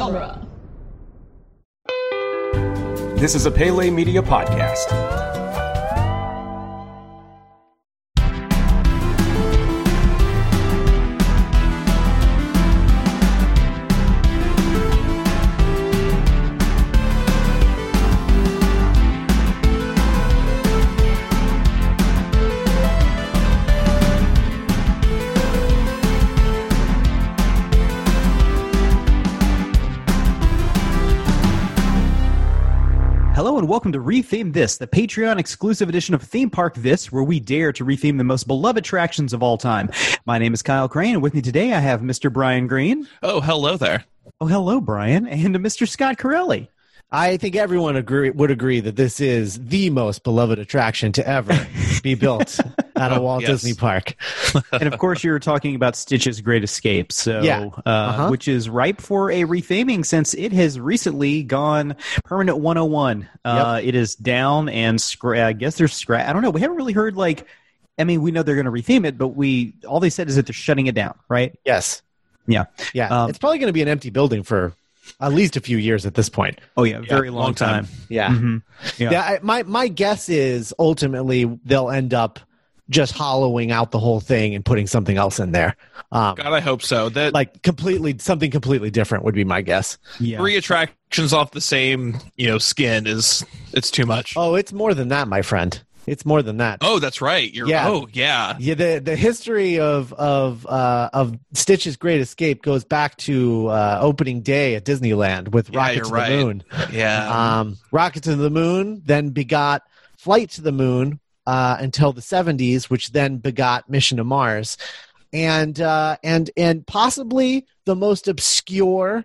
genre. This is a Pele Media podcast. Welcome to Retheme This, the Patreon exclusive edition of Theme Park This, where we dare to retheme the most beloved attractions of all time. My name is Kyle Crane, and with me today I have Mr. Brian Green. Oh, hello there. Oh, hello, Brian, and Mr. Scott Corelli. I think everyone agree, would agree that this is the most beloved attraction to ever be built at a Walt yes. Disney Park. and of course, you were talking about Stitch's Great Escape, so Yeah. uh, Uh-huh. which is ripe for a retheming since it has recently gone permanent 101. Uh, it is down and scra- I guess there's scratch. I don't know. We haven't really heard like. I mean, we know they're going to retheme it, but we all they said is that they're shutting it down, right? Yes. Yeah. Yeah. Um, it's probably going to be an empty building for at least a few years at this point. Oh yeah, very long, long time. time. Yeah. Mhm. Yeah. Yeah. I, my, my guess is ultimately they'll end up just hollowing out the whole thing and putting something else in there. Um, God, I hope so. That like completely, something completely different would be my guess. Yeah. three attractions off the same, you know, skin is it's too much. Oh, it's more than that, my friend. It's more than that. Oh, that's right. You're Yeah. oh yeah. Yeah, the the history of of uh, of Stitch's Great Escape goes back to uh, opening day at Disneyland with Yeah, Rocket to right. the Moon. Yeah. Um, Rocket to the Moon then begot Flight to the Moon uh, until the '70s, which then begot Mission to Mars, and uh, and and possibly the most obscure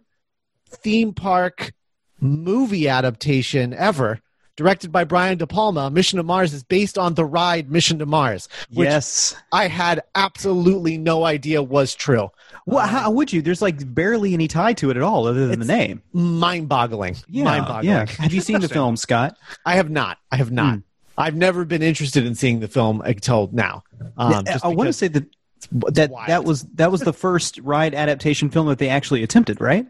theme park movie adaptation ever. Directed by Brian De Palma, Mission to Mars is based on the ride Mission to Mars, which yes. I had absolutely no idea was true. Well, how would you? There's like barely any tie to it at all, other than the name. Mind boggling. Yeah. Mind boggling. Yeah. Have you seen the film, Scott? I have not. I have not. Hmm. I've never been interested in seeing the film until now. Um, Yeah, I want to say that that wild. that was that was the first ride adaptation film that they actually attempted, right?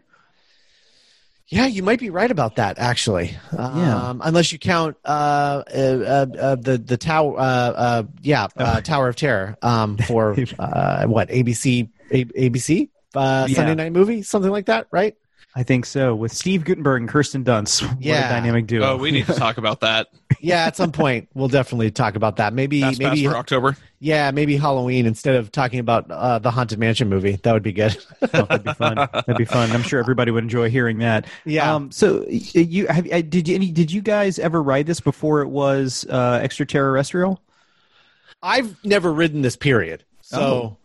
Yeah, you might be right about that. Actually, Yeah. um, unless you count uh, uh, uh, uh, the the tower. Uh, uh, yeah, Oh. Tower of Terror um, for uh, what ABC A- ABC uh, Yeah. Sunday night movie, something like that, right? I think so. With Steve Guttenberg and Kirsten Dunst, what Yeah. a dynamic duo. oh, we need to talk about that. Yeah, at some point we'll definitely talk about that. Maybe Fast Pass maybe for October. yeah, maybe Halloween instead of talking about uh, the Haunted Mansion movie. That would be good. Oh, that'd be fun. That'd be fun. I'm sure everybody would enjoy hearing that. Yeah. Um, so you have uh, did you any did you guys ever ride this before it was uh, extraterrestrial? I've never ridden this period, so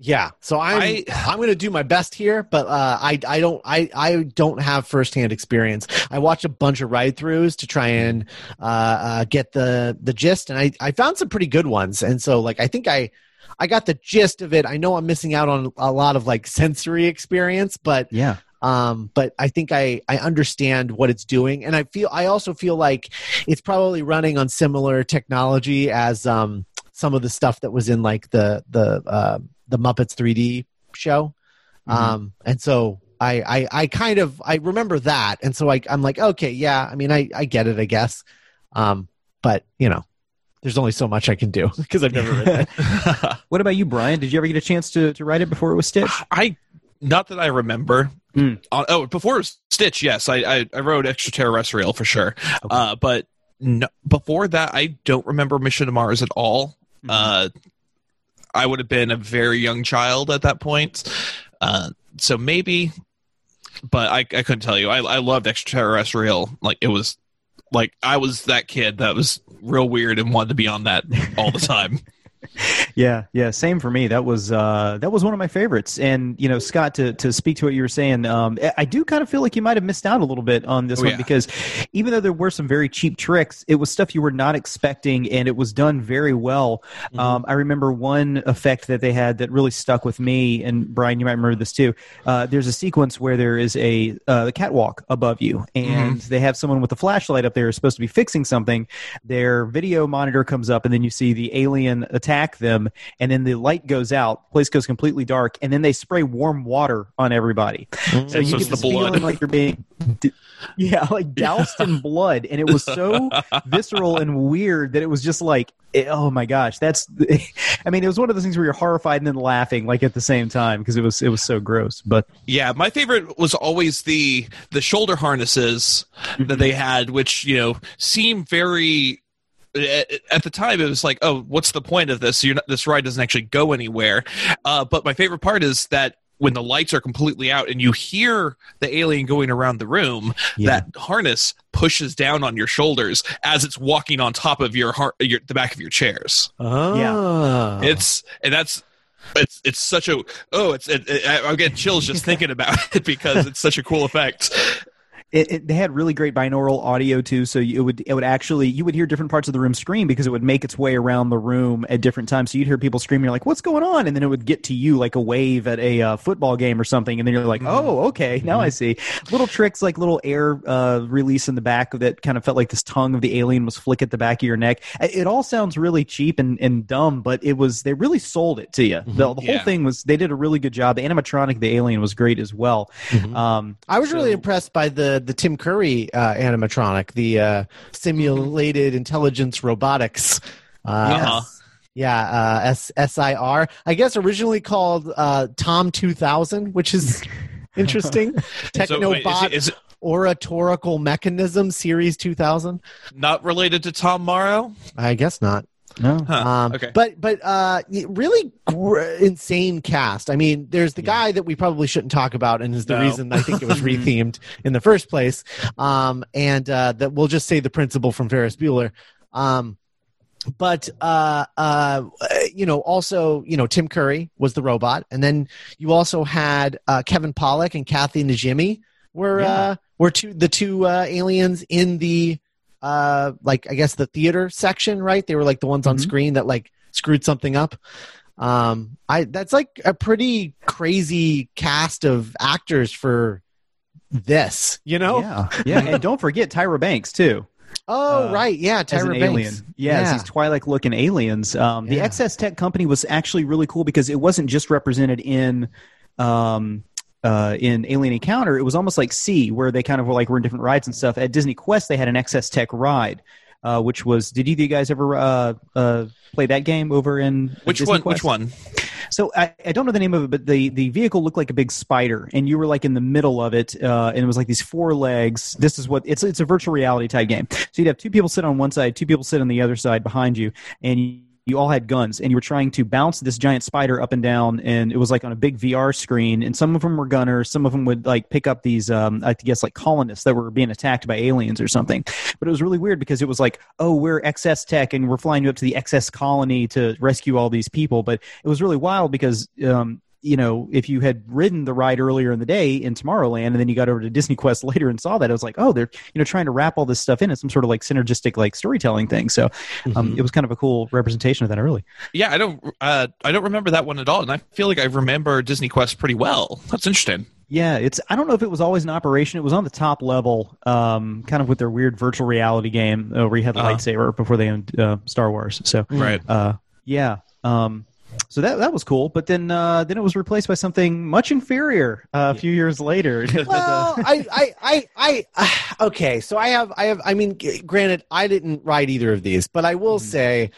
yeah. So I'm I- I, am going to do my best here, but uh, I I don't I I don't have firsthand experience. I watched a bunch of ride throughs to try and uh, uh, get the the gist, and I I found some pretty good ones, and so like I think I. I got the gist of it. I know I'm missing out on a lot of like sensory experience, but Yeah. um but i think i i understand what it's doing and i feel i also feel like it's probably running on similar technology as um some of the stuff that was in like the the uh the muppets 3d show Mhm. um and so I, I i kind of i remember that and so i i'm like okay yeah i mean i i get it i guess um but you know there's only so much i can do because i've never read it What about you, Brian? Did you ever get a chance to, to ride it before it was stitched? I not that I remember. Hmm. Uh, oh, before it was Stitch, yes, I I, I rode extraterrestrial for sure. Uh, but no, before that, I don't remember Mission to Mars at all. Mm-hmm. Uh, I would have been a very young child at that point, uh, so maybe. But I I couldn't tell you. I I loved extraterrestrial. Like it was, like I was that kid that was real weird and wanted to be on that all the time. Yeah, yeah, same for me. That was uh, that was one of my favorites. And you know, Scott, to to speak to what you were saying, um, I- do kind of feel like you might have missed out a little bit on this Oh, one yeah. because even though there were some very cheap tricks, it was stuff you were not expecting, and it was done very well. Mm-hmm. Um, I remember one effect that they had that really stuck with me, and Brian, you might remember this too. Uh, there's a sequence where there is a uh, catwalk above you, and Mm-hmm. they have someone with a flashlight up there supposed to be fixing something. Their video monitor comes up, and then you see the alien attack attack them, and then the light goes out, place goes completely dark, and then they spray warm water on everybody. So So you get the this blood. feeling like you're being, yeah, like doused in blood, and it was so visceral and weird that it was just like, eh, oh my gosh, that's. I mean, it was one of those things where you're horrified and then laughing like at the same time because it was it was so gross. But Yeah, my favorite was always the the shoulder harnesses that they had, which you know seem very. At at the time, it was like, "Oh, what's the point of this? You're not, this ride doesn't actually go anywhere." Uh, but my favorite part is that when the lights are completely out and you hear the alien going around the room, Yeah. that harness pushes down on your shoulders as it's walking on top of your heart, your, the back of your chairs. Oh. It's and that's it's it's such a oh it's it, it, I- I'm getting chills just thinking about it because it's such a cool effect. It, it, they had really great binaural audio too, so you, it would it would actually you would hear different parts of the room scream because it would make its way around the room at different times. So you'd hear people screaming, you're like, "What's going on?" And then it would get to you like a wave at a uh, football game or something, and then you're like, "Oh, okay, now I see." Little tricks like little air uh, release in the back that kind of felt like this tongue of the alien was flick at the back of your neck. It, all sounds really cheap and, and dumb, but it was they really sold it to you. The, the Yeah. whole thing was they did a really good job. The animatronic, the alien, was great as well. Um, I was really impressed by the the Tim Curry uh, animatronic, the uh, simulated intelligence robotics. Uh, Uh-huh. Yeah, uh, S S I R. I guess originally called uh, Tom two thousand, which is interesting. So wait, is, Technobot it, is it Oratorical Mechanism Series two thousand. not related to Tom Morrow? I guess not. No. Huh. Um, okay. But but uh, really gr- insane cast. I mean, there's the guy that we probably shouldn't talk about, and is the No. reason I think it was rethemed in the first place. Um, and uh, that we'll just say the principal from Ferris Bueller. Um, but uh, uh, you know, also you know, Tim Curry was the robot, and then you also had uh, Kevin Pollak and Kathy Najimy were Yeah. uh, were two the two uh, aliens in the uh like I guess the theater section, right? They were like the ones on Mhm. screen that like screwed something up. Um I that's like a pretty crazy cast of actors for this, you know? Yeah, yeah, and don't forget Tyra Banks too. Oh, Uh, right. Yeah, Tyra Banks. alien. Yeah, Yeah. these Twilight looking aliens. Um, the Yeah. XS Tech company was actually really cool because it wasn't just represented in um, uh, in Alien Encounter. It was almost like C, where they kind of were like were in different rides and stuff. At Disney Quest, they had an XS Tech ride. Uh, which was did either of you guys ever uh, uh, play that game over in Which Disney one? Quest? Which one? So I, I don't know the name of it, but the, the vehicle looked like a big spider, and you were like in the middle of it, uh, and it was like these four legs. This is what it's it's a virtual reality type game. So you'd have two people sit on one side, two people sit on the other side behind you, and you, you all had guns, and you were trying to bounce this giant spider up and down, and it was like on a big VR screen, and some of them were gunners, some of them would like pick up these, um, I guess like colonists that were being attacked by aliens or something. But it was really weird because it was like, oh, we're XS Tech, and we're flying you up to the XS colony to rescue all these people, but it was really wild because um, you know if you had ridden the ride earlier in the day in Tomorrowland and then you got over to Disney Quest later and saw that, it was like, oh, they're you know trying to wrap all this stuff in as some sort of like synergistic like storytelling thing. So um, it was kind of a cool representation of that early. Yeah, I don't. Uh, I don't remember that one at all, and I feel like I remember Disney Quest pretty well. That's interesting. Yeah, it's I don't know if it was always an operation. It was on the top level, um, kind of with their weird virtual reality game uh, where you had the Uh-huh. lightsaber before they owned uh, Star Wars. So Right. uh, yeah. Um, so that that was cool, but then uh, then it was replaced by something much inferior uh, a few years later. well, I, I, I, I, uh, okay. So I have, I have. I mean, granted, I didn't write either of these, but I will Mm-hmm. say,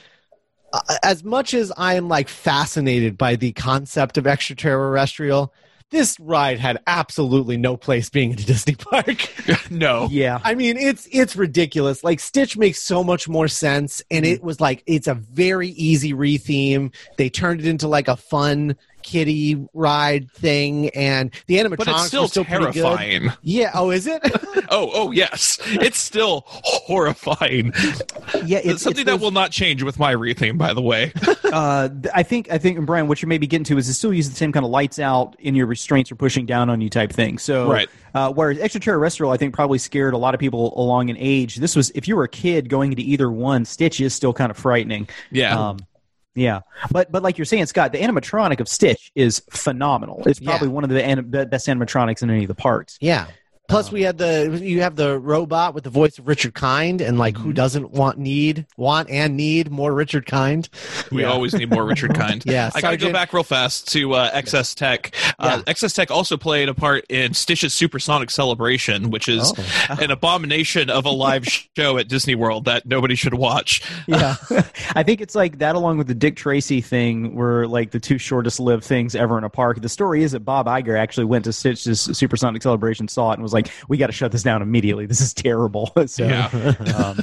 uh, as much as I am like fascinated by the concept of extraterrestrial, this ride had absolutely no place being in a Disney park. no. yeah, I mean, it's it's ridiculous. Like Stitch makes so much more sense, and Mm-hmm. it was like it's a very easy retheme. They turned it into like a fun kitty ride thing, and the animatronics But it's still, were still pretty good. terrifying. Yeah. Oh, is it? Oh, oh yes, it's still horrifying. yeah. It's It's, something it's that will not change with my retheme, by the way. uh, I think I think Brian, what you may be getting to is it still uses the same kind of lights out in your restraints or pushing down on you type thing. So Right. Uh, whereas extraterrestrial, I think probably scared a lot of people along in age. This was if you were a kid going into either one, Stitch is still kind of frightening. Yeah. Um, yeah, but but like you're saying, Scott, the animatronic of Stitch is phenomenal. It's Yeah. probably one of the anim- best animatronics in any of the parks. yeah. Plus, Um, we had the you have the robot with the voice of Richard Kind, and like Mm-hmm. who doesn't want need want and need more Richard Kind? We Yeah. always need more Richard Kind. Yeah, I gotta go back real fast to uh, XS Tech. Uh, XS Tech also played a part in Stitch's Supersonic Celebration, which is Oh. an abomination of a live show at Disney World that nobody should watch. Yeah, I think it's like that, along with the Dick Tracy thing, were like the two shortest lived things ever in a park. The story is that Bob Iger actually went to Stitch's Supersonic Celebration, saw it, and was like, "We got to shut this down immediately. This is terrible." so, Yeah. um,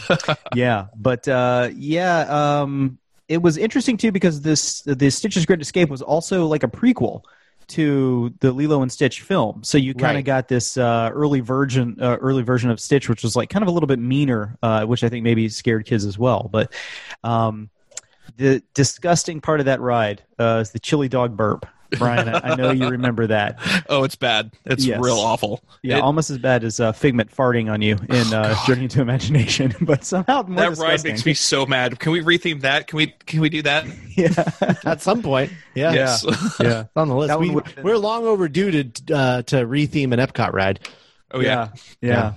yeah, but uh, yeah, um, it was interesting too because this the Stitch's Great Escape was also like a prequel to the Lilo and Stitch film. So you kind of Right. got this uh, early version, uh, early version of Stitch, which was like kind of a little bit meaner, uh, which I think maybe scared kids as well. But um, the disgusting part of that ride uh, is the chili dog burp. Brian, I, I know you remember that. Oh, it's bad. It's Yes. real awful. Yeah, It- almost as bad as uh, Figment farting on you in uh, Journey to Imagination, but somehow more that ride makes me so mad. Can we retheme that? Can we can we do that? yeah. At some point, yeah, Yes. yeah. It's on the list. That We, been... We're long overdue to uh, to retheme an Epcot ride. oh yeah. yeah,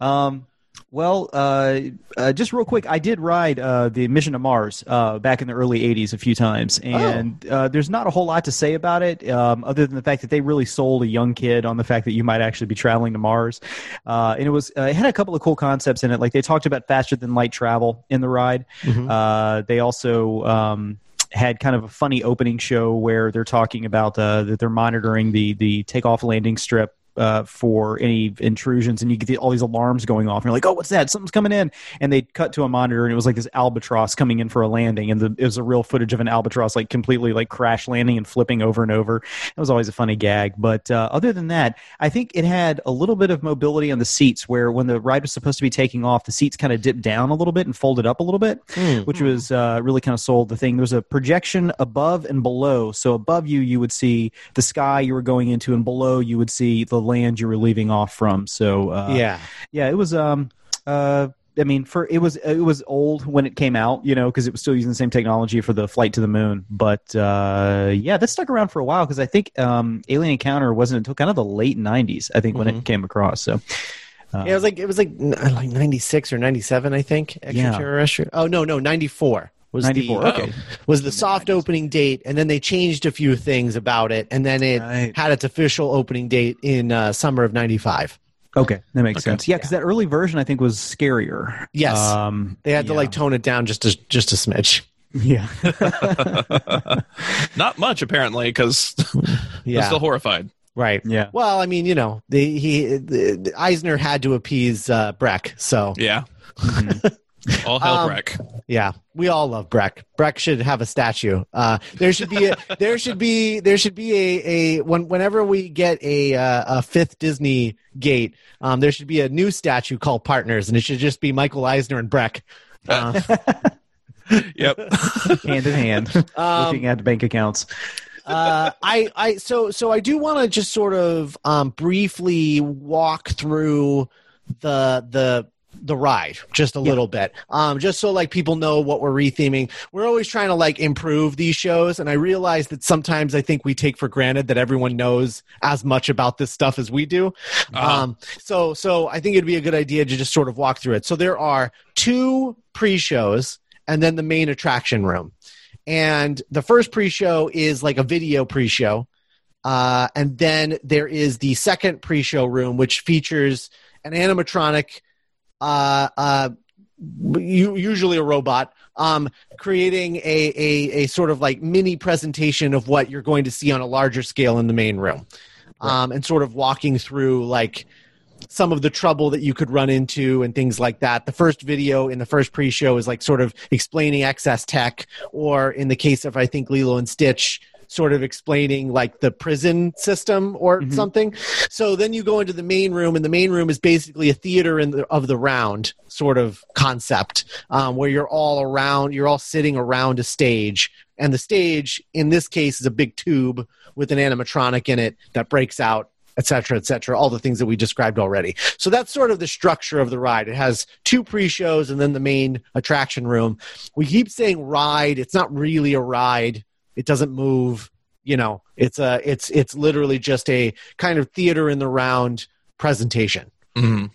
yeah. Um, well, uh, uh, just real quick, I did ride uh, the Mission to Mars uh, back in the early '80s a few times, and uh, there's not a whole lot to say about it, um, other than the fact that they really sold a young kid on the fact that you might actually be traveling to Mars, uh, and it was uh, it had a couple of cool concepts in it. Like they talked about faster than light travel in the ride. Uh, they also um, had kind of a funny opening show where they're talking about uh, that they're monitoring the the takeoff landing strip. Uh, for any intrusions, and you get all these alarms going off, and you're like, "Oh, what's that? Something's coming in!" And they cut to a monitor, and it was like this albatross coming in for a landing, and the, it was a real footage of an albatross like completely like crash landing and flipping over and over. It was always a funny gag, but uh, other than that, I think it had a little bit of mobility on the seats, where when the ride was supposed to be taking off, the seats kind of dipped down a little bit and folded up a little bit, which was uh, really kind of sold the thing. There was a projection above and below, so above you you would see the sky you were going into, and below you would see the land you were leaving off from. So uh, yeah, yeah, it was um uh I mean, for it was it was old when it came out, you know, because it was still using the same technology for the flight to the moon. But uh, yeah, that stuck around for a while because I think um, Alien Encounter wasn't until kind of the late '90s, I think, when it came across. So uh, yeah. It was like it was like like ninety six or ninety seven, I think. Extraterrestrial. Oh no, no, ninety four. Was '94. the, okay, was the soft opening date, and then they changed a few things about it, and then it Right. had its official opening date in uh, summer of '95. okay, that makes Okay. sense. Yeah, because that early version I think was scarier. Yes. um, They had to like tone it down just a, just a smidge. yeah. Not much apparently, because Yeah, I'm still horrified. right. Yeah. Well, I mean, you know, the, he the, Eisner had to appease uh, Breck, so Yeah. Mm-hmm. All hell Um, Breck. yeah, we all love Breck. Breck should have a statue. Uh, there should be a, there should be there should be a, a when, whenever we get a uh, a fifth Disney gate, um, there should be a new statue called Partners, and it should just be Michael Eisner and Breck. Uh, Yep. hand in hand, Um, looking at bank accounts. uh, I, I, so, so I do want to just sort of um, briefly walk through the the the ride just a little bit, um, just so like people know what we're retheming. We're always trying to like improve these shows, and I realize that sometimes I think we take for granted that everyone knows as much about this stuff as we do. Uh-huh. Um, so, so I think it'd be a good idea to just sort of walk through it. So there are two pre-shows and then the main attraction room. And the first pre-show is like a video pre-show. Uh, and then there is the second pre-show room, which features an animatronic, uh, uh, usually a robot, um, creating a, a, a sort of like mini presentation of what you're going to see on a larger scale in the main room. Um, and sort of walking through like some of the trouble that you could run into and things like that. The first video in the first pre-show is like sort of explaining XS Tech, or in the case of I think Lilo and Stitch, sort of explaining like the prison system or Mhm. something. So then you go into the main room, and the main room is basically a theater in the, of the round sort of concept, um, where you're all around, you're all sitting around a stage, and the stage in this case is a big tube with an animatronic in it that breaks out et cetera, et cetera, all the things that we described already. So that's sort of the structure of the ride. It has two pre shows and then the main attraction room. We keep saying ride. It's not really a ride. It doesn't move. You know, it's a it's it's literally just a kind of theater in the round presentation. Mhm.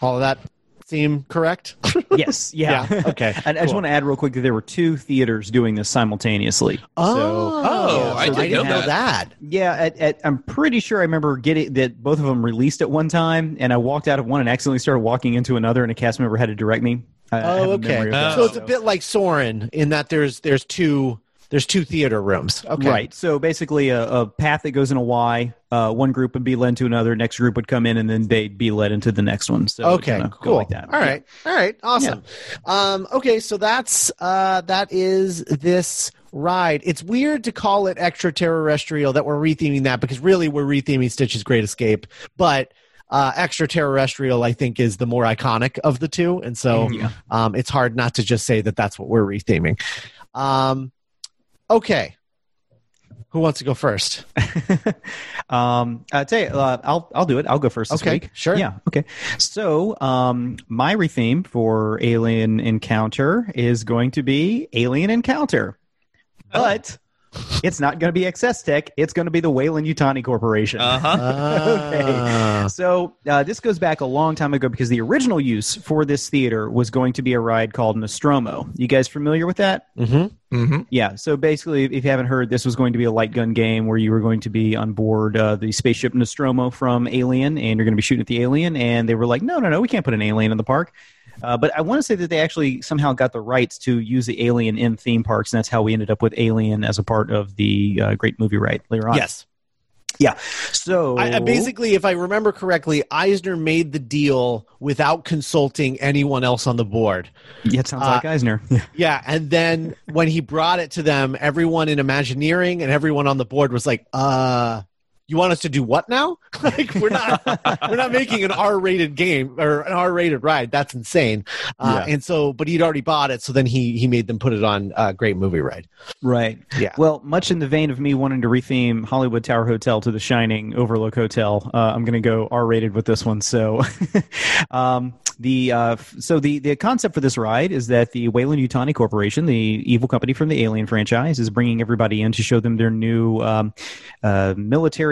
All of that seem correct? yes, yeah. Yeah, okay, and I just want to add real quick that there were two theaters doing this simultaneously. Oh, Oh, I didn't didn't know know that. Yeah, at, at, I'm pretty sure I remember getting that both of them released at one time, and I walked out of one and accidentally started walking into another, and a cast member had to direct me. I- I Oh, a okay. memory of that. So it's a bit like Soarin' in that there's there's two there's two theater rooms. Okay. Right. So basically, a, a path that goes in a Y, uh, one group would be led to another, next group would come in, and then they'd be led into the next one. So Okay, cool. like that. All right, all right, awesome. Um, okay, so that's uh, that is this ride. It's weird to call it extraterrestrial that we're retheming that because really we're retheming Stitch's Great Escape, but uh, extraterrestrial I think is the more iconic of the two, and so Yeah. um, it's hard not to just say that that's what we're retheming. Um, okay, who wants to go first? um, I tell you, uh, I'll I'll do it. I'll go first this Okay, week. sure. Yeah. Okay. So, um, my retheme for Alien Encounter is going to be Alien Encounter, Oh. but it's not going to be XS Tech. It's going to be the Weyland-Yutani Corporation. Uh-huh. Ah. So uh, this goes back a long time ago because the original use for this theater was going to be a ride called Nostromo. You guys familiar with that? Mhm. hmm Yeah. So basically, if you haven't heard, this was going to be a light gun game where you were going to be on board uh, the spaceship Nostromo from Alien, and you're going to be shooting at the alien. And they were like, "No, no, no, we can't put an alien in the park." Uh, but I want to say that they actually somehow got the rights to use the alien in theme parks, and that's how we ended up with Alien as a part of the uh, Great Movie Ride later on. Yes. Yeah. So I, I basically, if I remember correctly, Eisner made the deal without consulting anyone else on the board. yeah, it sounds uh, like Eisner. Yeah, and then when he brought it to them, everyone in Imagineering and everyone on the board was like, "Uh, you want us to do what now? like we're not we're not making an R-rated game or an R-rated ride. That's insane." Uh, Yeah. And so, but he'd already bought it, so then he he made them put it on uh, Great Movie Ride. Right. Yeah. Well, much in the vein of me wanting to retheme Hollywood Tower Hotel to the Shining Overlook Hotel, uh, I'm going to go R-rated with this one. So, um, the uh, so the the concept for this ride is that the Weyland-Yutani Corporation, the evil company from the Alien franchise, is bringing everybody in to show them their new um, uh,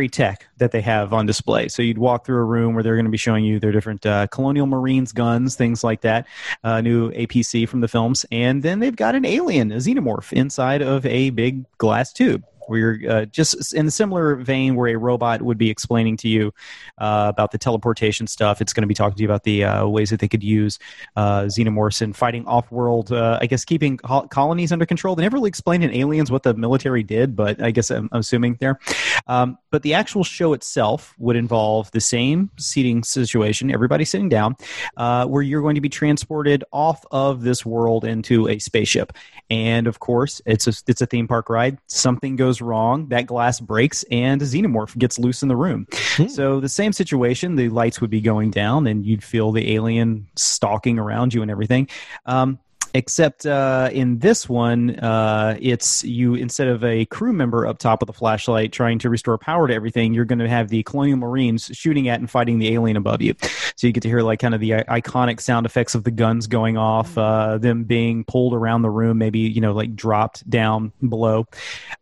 military tech that they have on display. So you'd walk through a room where they're going to be showing you their different uh, Colonial Marines guns, things like that, uh, new APC from the films, and then they've got an alien, a xenomorph, inside of a big glass tube. Where you're uh, just in a similar vein, where a robot would be explaining to you uh, about the teleportation stuff. It's going to be talking to you about the uh, ways that they could use uh, xenomorphs in fighting off-world. Uh, I guess keeping co- colonies under control. They never really explained in Aliens what the military did, but I guess I'm, I'm assuming there. Um, but the actual show itself would involve the same seating situation, everybody sitting down, uh, where you're going to be transported off of this world into a spaceship. And of course, it's a it's a theme park ride. Something goes wrong, that glass breaks, and a xenomorph gets loose in the room. So the same situation, the lights would be going down, and you'd feel the alien stalking around you and everything. Um, except uh, in this one, uh, it's you instead of a crew member up top with a flashlight trying to restore power to everything, you're going to have the Colonial Marines shooting at and fighting the alien above you. So you get to hear like kind of the i- iconic sound effects of the guns going off, uh, them being pulled around the room, maybe you know like dropped down below,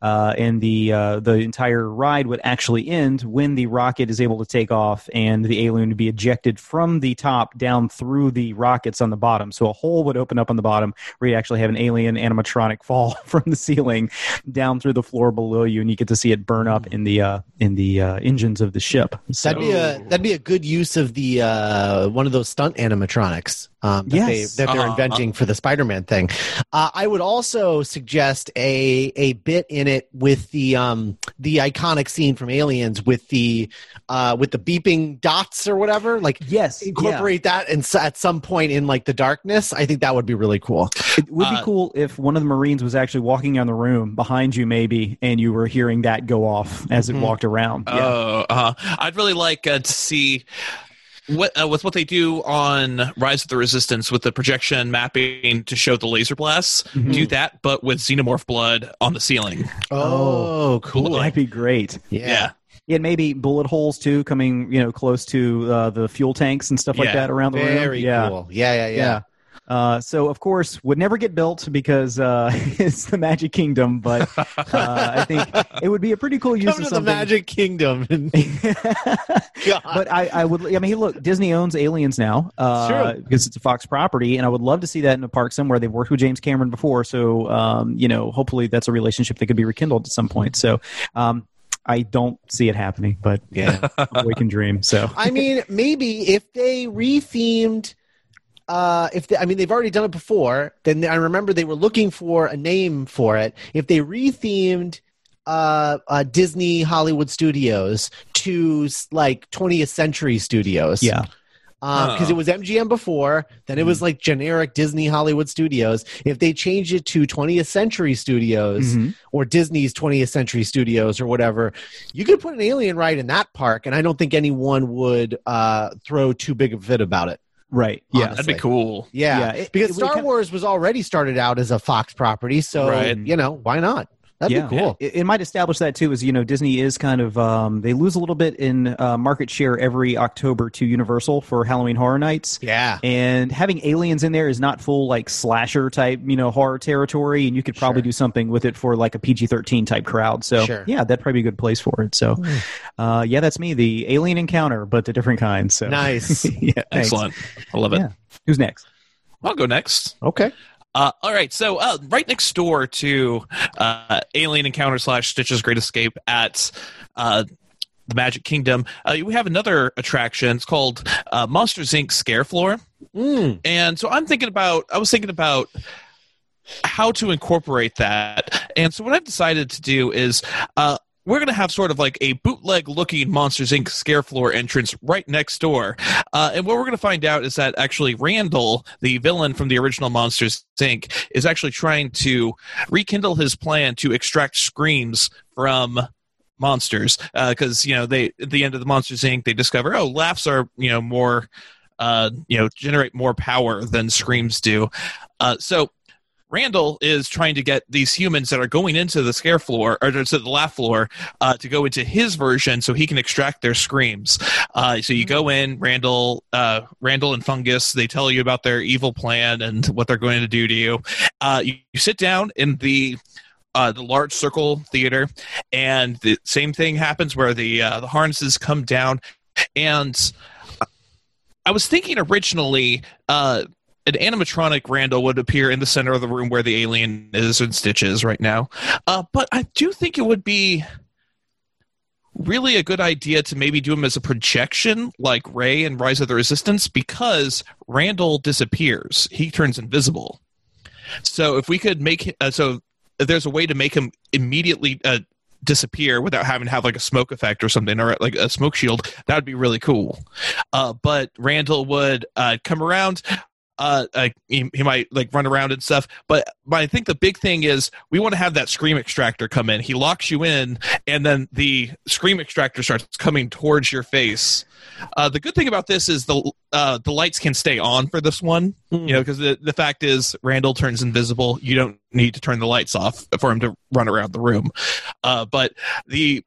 uh, and the uh, the entire ride would actually end when the rocket is able to take off and the alien would be ejected from the top down through the rockets on the bottom. So a hole would open up on the bottom where you actually have an alien animatronic fall from the ceiling down through the floor below you, and you get to see it burn up in the uh, in the uh, engines of the ship. So, That'd be a that'd be a good use of the uh, one of those stunt animatronics um, that, Yes. they, that they're Uh-huh. inventing for the Spider-Man thing. Uh, I would also suggest a a bit in it with the um, the iconic scene from Aliens with the uh, with the beeping dots or whatever. Like yes, incorporate that and s- at some point in like the darkness. I think that would be really cool. It would be Uh, cool if one of the Marines was actually walking down the room behind you, maybe, and you were hearing that go off as it Mhm. walked around. Yeah. Oh, uh, I'd really like uh, to see what uh, with what they do on Rise of the Resistance with the projection mapping to show the laser blasts. Mhm. Do that, but with xenomorph blood on the ceiling. Oh, cool. That'd be great. Yeah. Yeah, and maybe bullet holes too, coming you know close to uh, the fuel tanks and stuff like Yeah, that around the room. Very yeah. cool. Yeah, yeah, yeah. Yeah. Uh, so of course would never get built because uh, it's the Magic Kingdom, but uh, I think it would be a pretty cool use Come of to the. Magic Kingdom. And, but I, I would. I mean, look, Disney owns Aliens now uh, because it's a Fox property, and I would love to see that in a park somewhere. They've worked with James Cameron before, so um, you know, hopefully that's a relationship that could be rekindled at some point. So. Um, I don't see it happening, but yeah, we can dream. So I mean, maybe if they rethemed. Uh, if they, I mean they've already done it before, then I remember they were looking for a name for it. If they rethemed uh, uh, Disney Hollywood Studios to like 20th Century Studios, yeah, because Huh. it was MGM before, then it was like generic Disney Hollywood Studios. If they changed it to 20th Century Studios Mhm. or Disney's 20th Century Studios or whatever, you could put an alien ride in that park, and I don't think anyone would uh, throw too big of a fit about it. Right, yeah, That'd be cool. Yeah, Yeah, it- because it Star kinda- Wars was already started out as a Fox property, so Right. you know why not? That'd yeah. be cool. It, it might establish that too, as you know, Disney is kind of um, they lose a little bit in uh, market share every October to Universal for Halloween Horror Nights. Yeah, And having aliens in there is not full like slasher type, you know, horror territory, and you could probably Sure. do something with it for like a PG thirteen type crowd. So Sure. yeah, that'd probably be a good place for it. So uh, yeah, that's me, the alien encounter, but a different kind. So nice. yeah, thanks. Excellent. I love it. Yeah. Who's next? I'll go next. okay. Uh, all right, so uh, right next door to uh, Alien Encounter slash Stitch's Great Escape at uh, the Magic Kingdom, uh, we have another attraction. It's called uh, Monsters Inc. Scare Floor, Mm. and so I'm thinking about. I was thinking about how to incorporate that, and so what I've decided to do is. Uh, we're going to have sort of like a bootleg looking Monsters Inc. scare floor entrance right next door. Uh, and what we're going to find out is that actually Randall, the villain from the original Monsters Inc., is actually trying to rekindle his plan to extract screams from monsters. Because, you know, they at the end of the Monsters Inc., they discover, oh, laughs are, you know, more, uh, you know, generate more power than screams do. Uh, so Randall is trying to get these humans that are going into the scare floor or to the laugh floor uh, to go into his version so he can extract their screams. Uh, so you go in, Randall, uh, Randall and Fungus. They tell you about their evil plan and what they're going to do to you. Uh, you, you sit down in the uh, the large circle theater, and the same thing happens where the uh, the harnesses come down. And I was thinking originally. Uh, an animatronic Randall would appear in the center of the room where the alien is and Stitch is right now. Uh, but I do think it would be really a good idea to maybe do him as a projection like Ray and Rise of the Resistance because Randall disappears. He turns invisible. So if we could make uh, so there's a way to make him immediately uh, disappear without having to have like a smoke effect or something or like a smoke shield, that would be really cool. Uh, but Randall would uh, come around uh, uh he, he might like run around and stuff. But but i think the big thing is we want to have that scream extractor come in. He locks you in and then the scream extractor starts coming towards your face. Uh the good thing about this is the uh the lights can stay on for this one Mm. you know because the, the fact is randall turns invisible. You don't need to turn the lights off for him to run around the room. Uh but the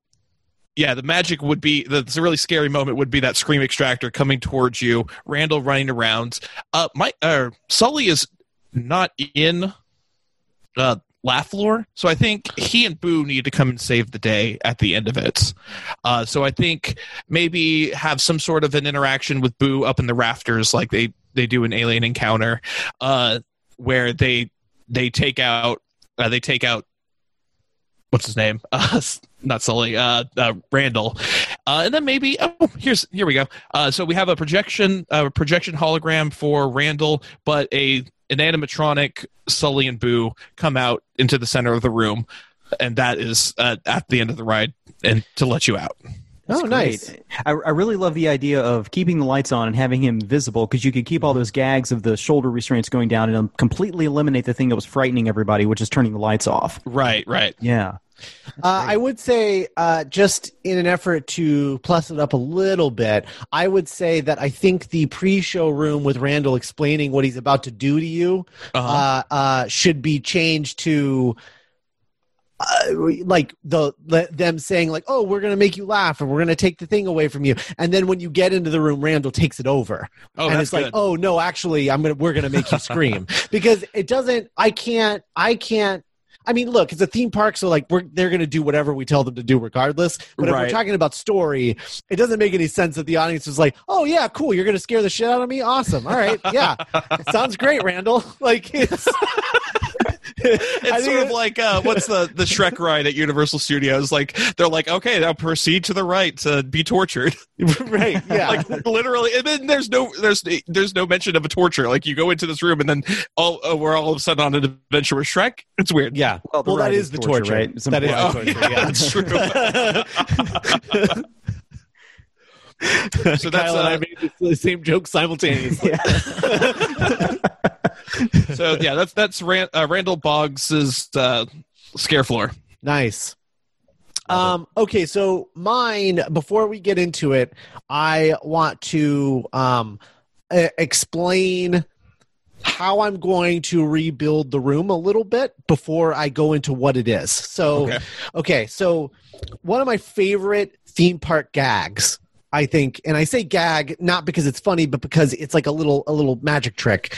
yeah, the magic would be the, really scary moment would be that scream extractor coming towards you, Randall running around. Uh, my uh, Sully is not in uh, Laugh Floor, so I think he and Boo need to come and save the day at the end of it. Uh, so I think maybe have some sort of an interaction with Boo up in the rafters, like they they do in Alien Encounter, uh, where they they take out uh, they take out what's his name? Uh, not Sully, uh, uh, Randall, uh, and then maybe oh, here's here we go. Uh, so we have a projection, uh, projection hologram for Randall, but a an animatronic Sully and Boo come out into the center of the room, and that is uh, at the end of the ride, and to let you out. Oh, nice. I, I really love the idea of keeping the lights on and having him visible because you could keep all those gags of the shoulder restraints going down and completely eliminate the thing that was frightening everybody, which is turning the lights off. Right, right. Yeah. Uh, I would say, uh, just in an effort to plus it up a little bit, I would say that I think the pre-show room with Randall explaining what he's about to do to you Uh-huh. uh, uh, should be changed to uh, like the, the them saying like oh we're gonna make you laugh and we're gonna take the thing away from you. And then when you get into the room randall takes it over. Oh, and it's like oh no actually i'm gonna we're gonna make you scream. Because it doesn't i can't i can't I mean, look, it's a theme park, so like we're they're going to do whatever we tell them to do, regardless. But if we're talking about story, it doesn't make any sense that the audience is like, "Oh yeah, cool, you're going to scare the shit out of me. Awesome, all right, yeah, sounds great, Randall." Like, it's, It's sort of like uh, what's the the Shrek ride at Universal Studios? Like they're like, okay, now proceed to the right to be tortured. right, yeah, like literally, and then there's no there's there's no mention of a torture. Like you go into this room and then all uh, we're all of a sudden on an adventure with Shrek. It's weird. yeah. Well, Well, the is is the torture, torture, right? It's That is the Oh, torture. yeah, yeah. that's true. so that's Kyle and I uh, made the same joke simultaneously. So yeah, that's that's Ran- uh, Randall Boggs's uh, scare floor. Nice. Um, okay, so mine, before we get into it, I want to um, explain how I'm going to rebuild the room a little bit before I go into what it is. So, Okay. okay, so one of my favorite theme park gags, I think, and I say gag not because it's funny, but because it's like a little a little magic trick,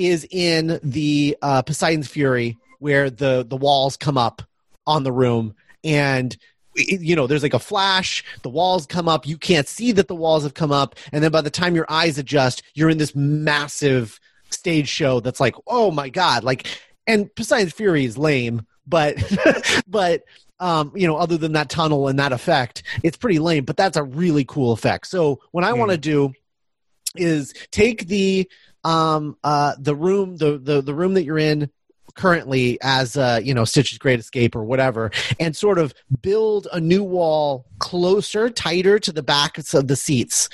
is in the uh, Poseidon's Fury where the the walls come up on the room and it- you know there's like a flash the walls come up you can't see that the walls have come up and then by the time your eyes adjust you're in this massive stage show that's like oh my god like and Poseidon's Fury is lame but but um you know other than that tunnel and that effect it's pretty lame but that's a really cool effect. So what I want to do is take the um uh the room the the the room that you're in currently as uh you know Stitch's Great Escape or whatever and sort of build a new wall closer tighter to the backs of the seats.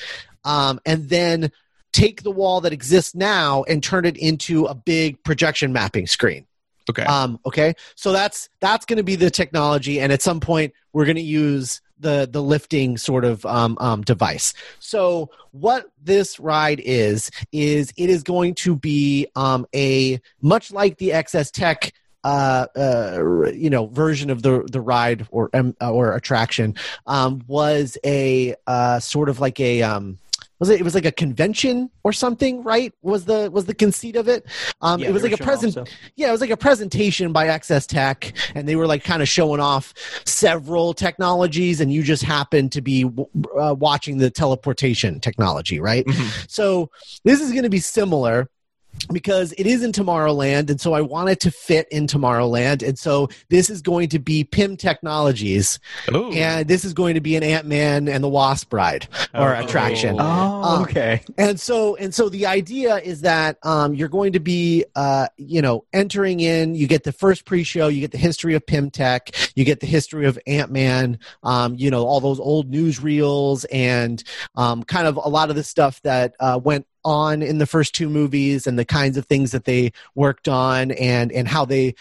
Um and then take the wall that exists now and turn it into a big projection mapping screen. Okay. um, okay, so that's that's going to be the technology, and at some point we're going to use the the lifting sort of um, um, device. So what this ride is is it is going to be um, a much like the XS Tech. Uh, uh, you know, version of the the ride or um, or attraction um, was a uh, sort of like a um, was it? It was like a convention or something, right? Was the was the conceit of it? Um, Yeah, it was like a present. Yeah, it was like a presentation by XS Tech, and they were like kind of showing off several technologies, and you just happened to be uh, watching the teleportation technology, right? Mhm. So this is going to be similar because it is in Tomorrowland, and so I want it to fit in Tomorrowland, and so this is going to be Pym Technologies, Oh. and this is going to be an Ant Man and the Wasp ride or Oh. attraction. Oh, Um, okay. And so and so the idea is that um, you're going to be uh, you know entering in. You get the first pre-show. You get the history of Pym Tech, You get the history of Ant Man. Um, you know all those old newsreels and um, kind of a lot of the stuff that uh, went on in the first two movies and the kinds of things that they worked on and and how they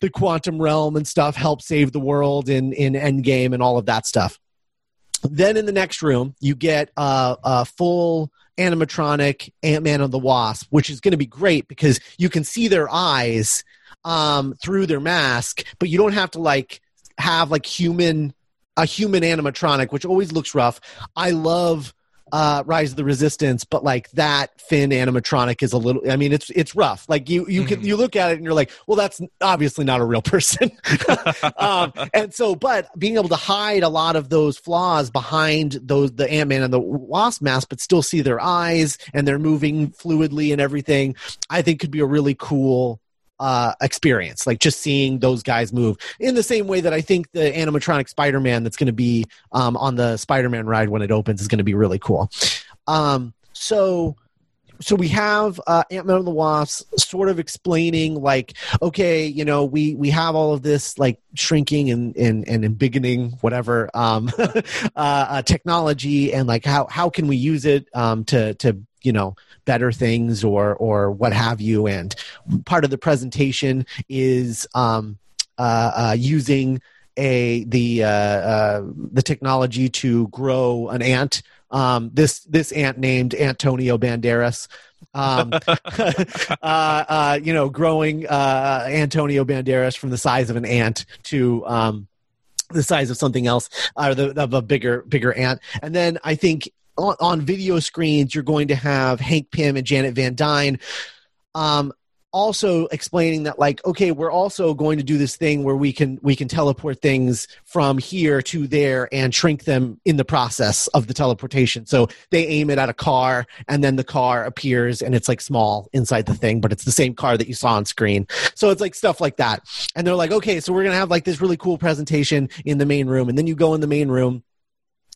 the quantum realm and stuff help save the world in in Endgame and all of that stuff. Then in the next room, you get uh, a full animatronic Ant Man and the Wasp, which is going to be great because you can see their eyes um, through their mask, but you don't have to like have like human a human animatronic, which always looks rough. I love uh Rise of the Resistance, but like that Finn animatronic is a little I mean it's it's rough. Like you you can Mhm. you look at it and you're like, well that's obviously not a real person. um and so but being able to hide a lot of those flaws behind those the Ant-Man and the Wasp mask but still see their eyes and they're moving fluidly and everything, I think could be a really cool uh, experience, like just seeing those guys move in the same way that I think the animatronic Spider-Man that's going to be um, on the Spider-Man ride when it opens is going to be really cool. Um, so, so we have uh, Ant-Man and the Wasp sort of explaining like, okay, you know, we we have all of this like shrinking and and and embiggening whatever um, uh, uh, technology and like how how can we use it um, to to you know better things or or what have you and part of the presentation is um, uh, uh, using a the uh, uh, the technology to grow an ant. Um, this this ant named Antonio Banderas, Um, uh, uh, you know, growing uh, Antonio Banderas from the size of an ant to um, the size of something else, or the, of a bigger bigger ant. And then I think on, on video screens, you're going to have Hank Pym and Janet Van Dyne. Um, also explaining that like okay we're also going to do this thing where we can we can teleport things from here to there and shrink them in the process of the teleportation so they aim it at a car and then the car appears and it's like small inside the thing but it's the same car that you saw on screen so it's like stuff like that and they're like okay so we're gonna have like this really cool presentation in the main room and then you go in the main room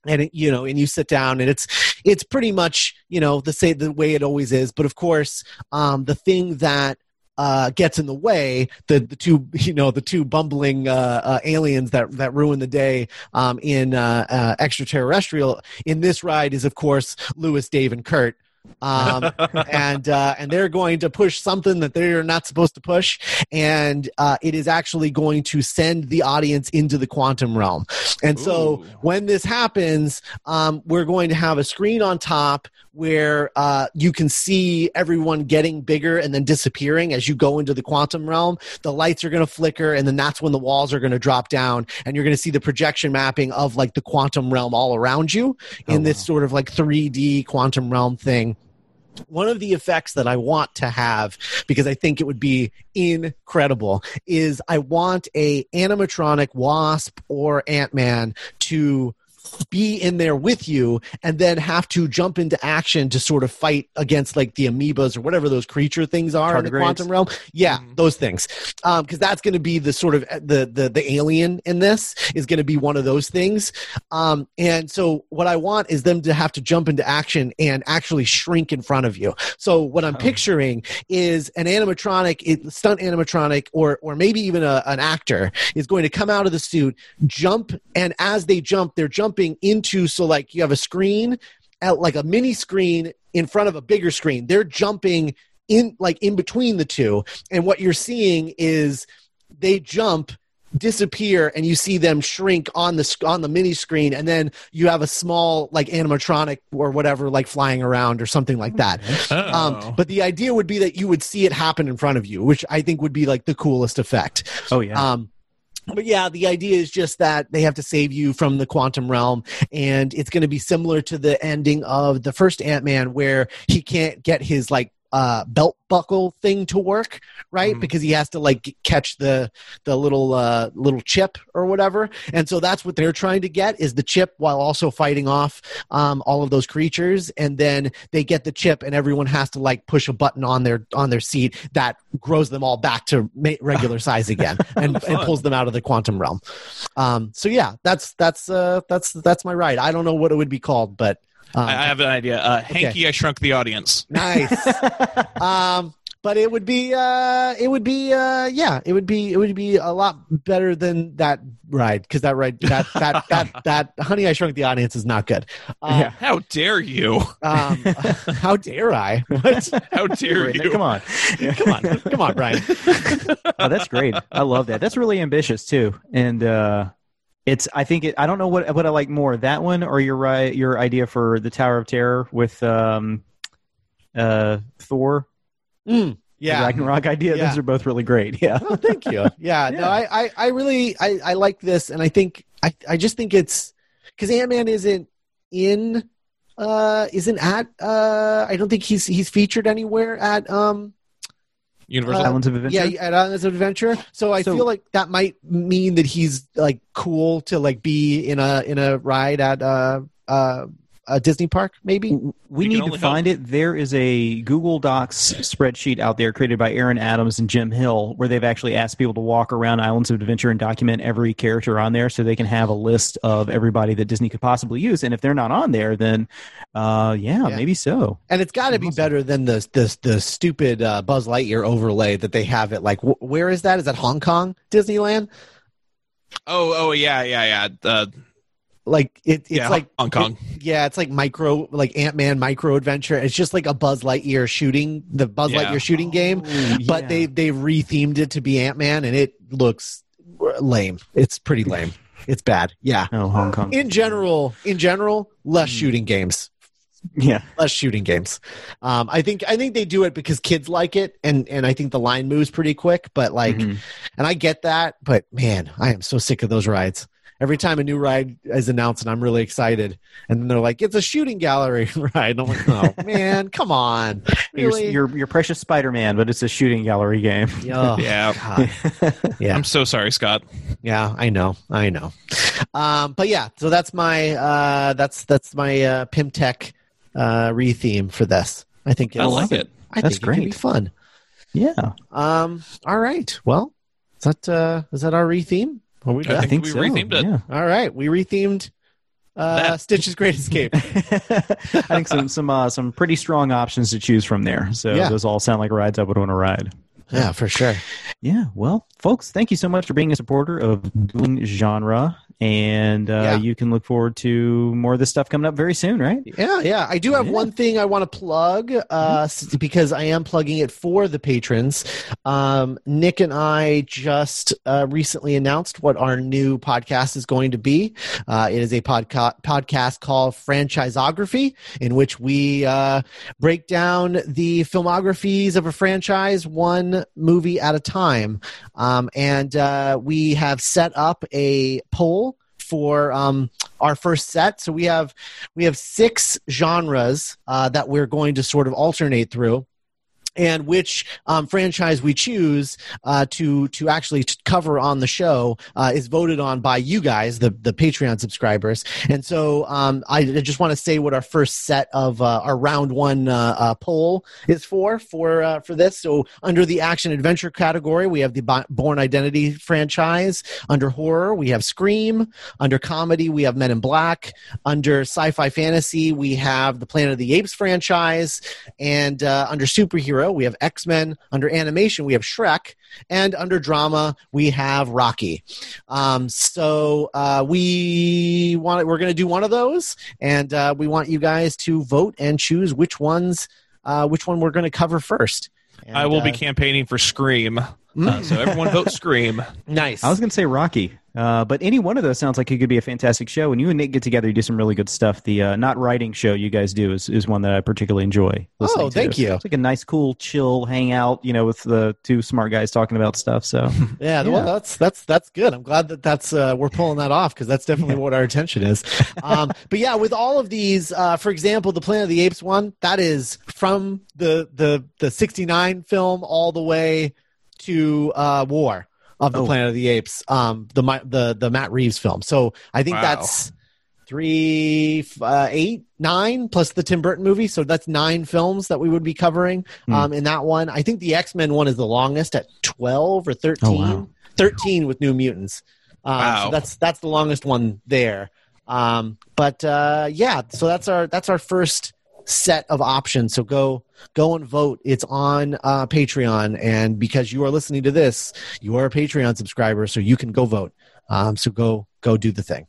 and it, you know and you sit down and it's it's pretty much you know the say the way it always is. But of course um, the thing that uh, gets in the way the the two you know the two bumbling uh, uh, aliens that that ruin the day um, in uh, uh, extraterrestrial in this ride is of course Lewis, Dave, and Kurt um, and uh, and they're going to push something that they're not supposed to push, and uh, it is actually going to send the audience into the quantum realm. And so Ooh. when this happens, um, we're going to have a screen on top where uh, you can see everyone getting bigger and then disappearing as you go into the quantum realm. The lights are going to flicker, and then that's when the walls are going to drop down, and you're going to see the projection mapping of like the quantum realm all around you in Oh, this wow. sort of like 3D quantum realm thing. One of the effects that I want to have because I think it would be incredible is I want a animatronic wasp or Ant-Man to be in there with you and then have to jump into action to sort of fight against like the amoebas or whatever those creature things are in the quantum realm. Yeah, Mhm. those things. Um, cuz that's going to be the sort of the the the alien in this is going to be one of those things. Um, and so what I want is them to have to jump into action and actually shrink in front of you. So what I'm Oh. picturing is an animatronic, stunt animatronic, or or maybe even a, an actor is going to come out of the suit, jump, and as they jump, they're jumping into so like you have a screen, at like a mini screen in front of a bigger screen. They're jumping in like in between the two, and what you're seeing is they jump disappear and you see them shrink on the on the mini screen and then you have a small like animatronic or whatever like flying around or something like that Oh. um, but the idea would be that you would see it happen in front of you which i think would be like the coolest effect Oh yeah. um, but yeah, the idea is just that they have to save you from the quantum realm, and it's going to be similar to the ending of the first Ant Man, where he can't get his like uh, belt buckle thing to work, right? Mhm. Because he has to like catch the the little uh, little chip or whatever, and so that's what they're trying to get is the chip while also fighting off um, all of those creatures, and then they get the chip, and everyone has to like push a button on their on their seat that grows them all back to regular size again, and, and pulls them out of the quantum realm. Um, so yeah, that's that's uh, that's that's my ride. I don't know what it would be called, but um, I, I have an idea. Uh, Hanky, I shrunk the audience. nice. um, but it would be uh, it would be uh, yeah, it would be it would be a lot better than that ride because that ride that that that that Honey I Shrunk the Audience is not good. Um, Yeah. How dare you? Um, how dare I? What? How dare you? Come on. Come on, come on, Brian. oh, that's great. I love that. That's really ambitious too. And uh it's I think it I don't know what what I like more, that one or your right your idea for the Tower of Terror with um uh Thor. Mm, the yeah, Ragnarok idea. Yeah. Those are both really great. Yeah. Oh, thank you. Yeah, no, I, I, I really, I, I like this, and I think, I, I just think it's because Ant Man isn't in, uh, isn't at, uh, I don't think he's he's featured anywhere at, um, Universal. Uh, Islands of Adventure. yeah, at Islands of Adventure. So I So- feel like that might mean that he's like cool to like be in a in a ride at uh uh a Disney park, maybe. we We need to only find it. There is a Google Docs spreadsheet out there created by Aaron Adams and Jim Hill where they've actually asked people to walk around Islands of Adventure and document every character on there so they can have a list of everybody that Disney could possibly use. And if they're not on there, then uh, yeah, Yeah. maybe so. And it's got to be better than the the the stupid uh, Buzz Lightyear overlay that they have it. like wh- where is that? Is that Hong Kong Disneyland? oh, oh, yeah, yeah, yeah. Uh, Like it, it's yeah, like Hong Kong. yeah, it's like micro like Ant Man micro adventure. It's just like a Buzz Lightyear shooting the Buzz Yeah. Lightyear shooting game, Oh, but yeah. they they rethemed it to be Ant Man, and it looks lame. It's pretty lame. It's bad. Yeah. oh Hong Kong In general, in general, less Hmm. shooting games Yeah. less shooting games. Um, I think I think they do it because kids like it, and and I think the line moves pretty quick. But like, Mhm. and I get that, but man, I am so sick of those rides. Every time a new ride is announced, and I'm really excited, and then they're like, "It's a shooting gallery ride." I'm like, "Oh man, come on, Your, really?" your, your precious Spider-Man, but it's a shooting gallery game. Oh, Yeah. Yeah, I'm so sorry, Scott. yeah, I know, I know. Um, but yeah, so that's my uh, that's that's my uh, Pym Tech uh, re-theme for this. I think I it's- like it. I That's think it can be great. fun. yeah. Um, all right. Well, is that uh, is that our re-theme? Are we I done? think we rethemed it. Yeah. All right, we rethemed uh, Stitch's Great Escape. I think some some uh, some pretty strong options to choose from there. So Yeah. those all sound like rides I would want to ride. yeah, for sure. Yeah, well, folks, thank you so much for being a supporter of Dueling Genre, and uh, Yeah. you can look forward to more of this stuff coming up very soon, right? Yeah, yeah. I do have Yeah. one thing I want to plug uh, s- because I am plugging it for the patrons. Um, Nick and I just uh, recently announced what our new podcast is going to be. Uh, it is a podca- podcast called Franchisography, in which we uh, break down the filmographies of a franchise one movie at a time. Um, and uh, we have set up a poll for um, our first set. So we have we have six genres uh, that we're going to sort of alternate through. And which um, franchise we choose uh, to to actually cover on the show uh, is voted on by you guys, the the Patreon subscribers. And so um, I just want to say what our first set of uh, our round one uh, uh, poll is for for uh, for this. So under the action adventure category, we have the Bourne Identity franchise. Under horror, we have Scream. Under comedy, we have Men in Black. Under sci-fi fantasy, we have the Planet of the Apes franchise, and under superhero, we have X-Men. Under animation, we have Shrek, and under drama, we have Rocky. Um, so uh, we want we're going to do one of those, and uh, we want you guys to vote and choose which ones uh, which one we're going to cover first. And, I will be uh, campaigning for Scream. Uh, so everyone vote Scream. nice. I was going to say Rocky, uh, but any one of those sounds like it could be a fantastic show. When you and Nick get together, you do some really good stuff. The uh, not writing show you guys do is, is one that I particularly enjoy. listening Oh, to. thank you. It's like a nice, cool, chill hangout, you know, with the two smart guys talking about stuff. So Yeah, Yeah. well, that's that's that's good. I'm glad that that's uh, we're pulling that off because that's definitely what our attention is. Um, but yeah, with all of these, uh, for example, the Planet of the Apes one, that is from the the the '69 film all the way to uh, War of the Oh. Planet of the Apes, um, the the the Matt Reeves film. So I think Wow. that's three, uh, eight, nine plus the Tim Burton movie. So that's nine films that we would be covering Hmm. um, in that one. I think the X Men one is the longest at twelve or thirteen. Oh, wow. 13 with New Mutants. Um, Wow. So that's that's the longest one there. Um, but uh, yeah, so that's our that's our first set of options. So go go and vote. It's on uh, Patreon, and because you are listening to this, you are a Patreon subscriber, so you can go vote. Um, so go go do the thing.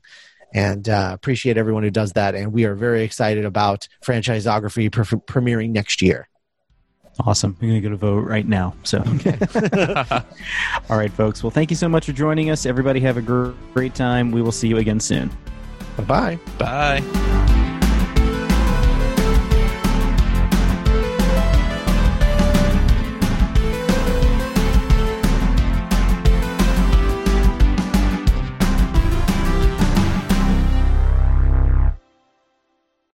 And uh, appreciate everyone who does that. And we are very excited about franchisography pre- premiering next year. awesome. I'm going to go to vote right now. So, all right, folks. Well, thank you so much for joining us. Everybody have a gr- great time. We will see you again soon. Bye bye. Bye.